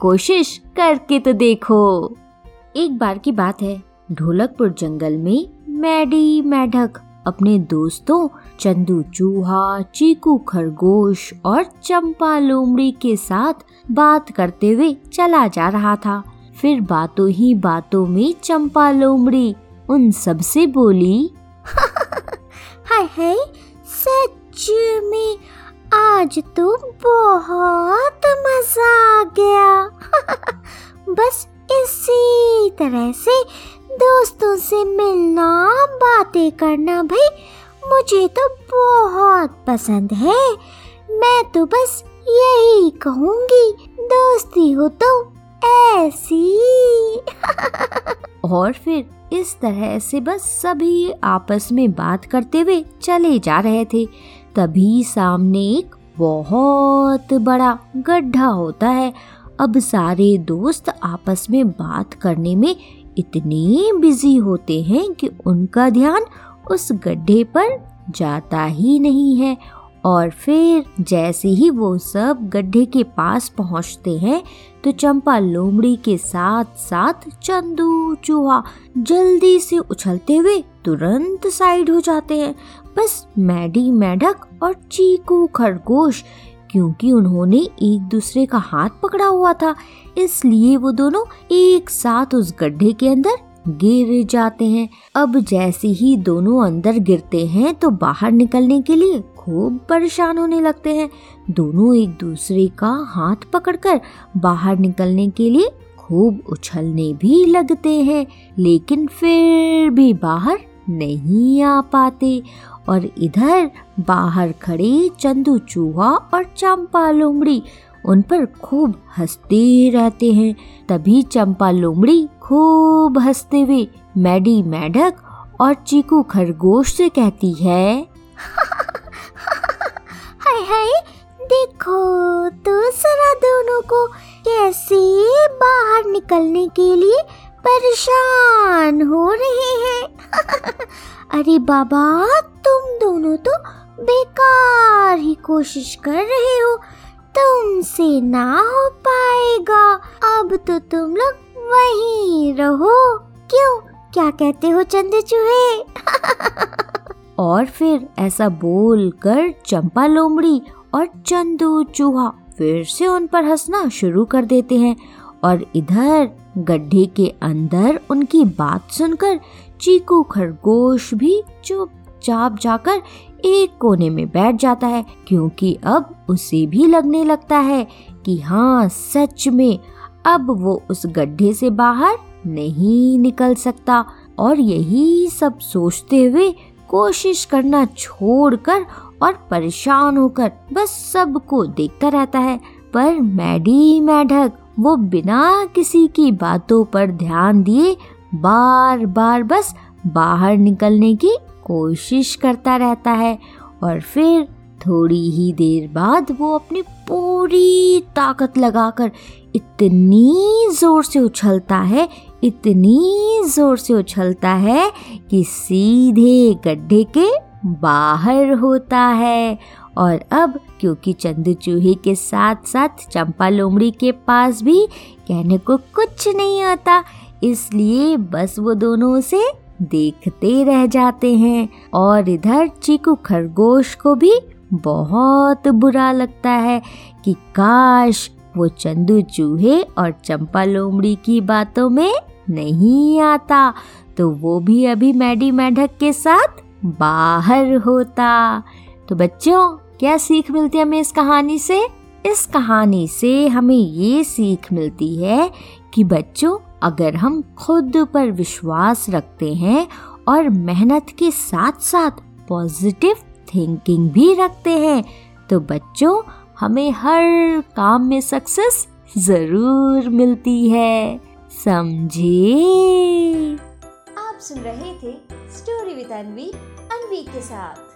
कोशिश करके तो देखो। एक बार की बात है, ढोलकपुर जंगल में मैडी, मैढक, अपने दोस्तों चंदू चूहा, चीकू खरगोश और चंपा लोमड़ी के साथ बात करते हुए चला जा रहा था। फिर बातों ही बातों में चंपा लोमड़ी उन सबसे बोली, हाय हाय, सच में आज तो बहुत मज़ा आ गया। बस इसी तरह से दोस्तों से मिलना, बातें करना भाई मुझे तो बहुत पसंद है। मैं तो बस यही कहूँगी, दोस्ती हो तो ऐसी। और फिर इस तरह से बस सभी आपस में बात करते हुए चले जा रहे थे। तभी सामने एक बहुत बड़ा गड्ढा होता है। अब सारे दोस्त आपस में बात करने में इतने बिज़ी होते हैं कि उनका ध्यान उस गड्ढे पर जाता ही नहीं है। और फिर जैसे ही वो सब गड्ढे के पास पहुँचते हैं तो चंपा लोमड़ी के साथ साथ चंदू चूहा जल्दी से उछलते हुए तुरंत साइड हो जाते हैं। बस मैडी, मैडक और चीकू खरगोश, क्योंकि उन्होंने एक दूसरे का हाथ पकड़ा हुआ था, इसलिए वो दोनों एक साथ उस गड्ढे के अंदर गिर जाते हैं। अब जैसे ही दोनों अंदर गिरते हैं तो बाहर निकलने के लिए खूब परेशान होने लगते हैं। दोनों एक दूसरे का हाथ पकड़कर बाहर निकलने के लिए खूब उछलने भी लगते हैं, लेकिन फिर भी बाहर नहीं आ पाते और इधर बाहर खड़े चंदू चूहा और चंपा लोमड़ी उन पर खूब हँसते रहते हैं। तभी चंपा लोमड़ी खूब हँसते हुए मैडी मैडक और चीकू खरगोश से कहती है, हाय हाय, देखो तो जरा दोनों को कैसे बाहर निकलने के लिए परेशान हो रहे हैं। अरे बाबा, तुम दोनों तो बेकार ही कोशिश कर रहे हो। तुमसे ना हो पाएगा। अब तो तुम लोग वहीं रहो। क्यों? क्या कहते हो चंदे चूहे? और फिर ऐसा बोल कर चंपा लोमड़ी और चंदू चूहा फिर से उन पर हंसना शुरू कर देते हैं। और इधर गड्ढे के अंदर उनकी बात सुनकर चीकू खरगोश भी चुपचाप जाकर एक कोने में बैठ जाता है, क्योंकि अब उसे भी लगने लगता है कि हाँ सच में अब वो उस गड्ढे से बाहर नहीं निकल सकता। और यही सब सोचते हुए कोशिश करना छोड़कर और परेशान होकर बस सबको देखता रहता है। पर मैडी, मैढक वो बिना किसी की बातों पर ध्यान दिए बार बार बस बाहर निकलने की कोशिश करता रहता है और फिर थोड़ी ही देर बाद वो अपनी पूरी ताकत लगाकर इतनी ज़ोर से उछलता है, इतनी ज़ोर से उछलता है कि सीधे गड्ढे के बाहर होता है और अब, क्योंकि चंदू चूहे के साथ साथ चंपा लोमड़ी के पास भी कहने को कुछ नहीं आता, इसलिए बस वो दोनों उसे देखते रह जाते हैं। और इधर चीकू खरगोश को भी बहुत बुरा लगता है कि काश वो चंदू चूहे और चंपा लोमड़ी की बातों में नहीं आता तो वो भी अभी मैडी मैढक के साथ बाहर होता। तो बच्चों क्या सीख मिलती है हमें इस कहानी से? इस कहानी से हमें ये सीख मिलती है कि बच्चों, अगर हम खुद पर विश्वास रखते हैं और मेहनत के साथ साथ पॉजिटिव थिंकिंग भी रखते हैं तो बच्चों, हमें हर काम में सक्सेस ज़रूर मिलती है। समझे? आप सुन रहे थे स्टोरी विद अनवी अनवी के साथ।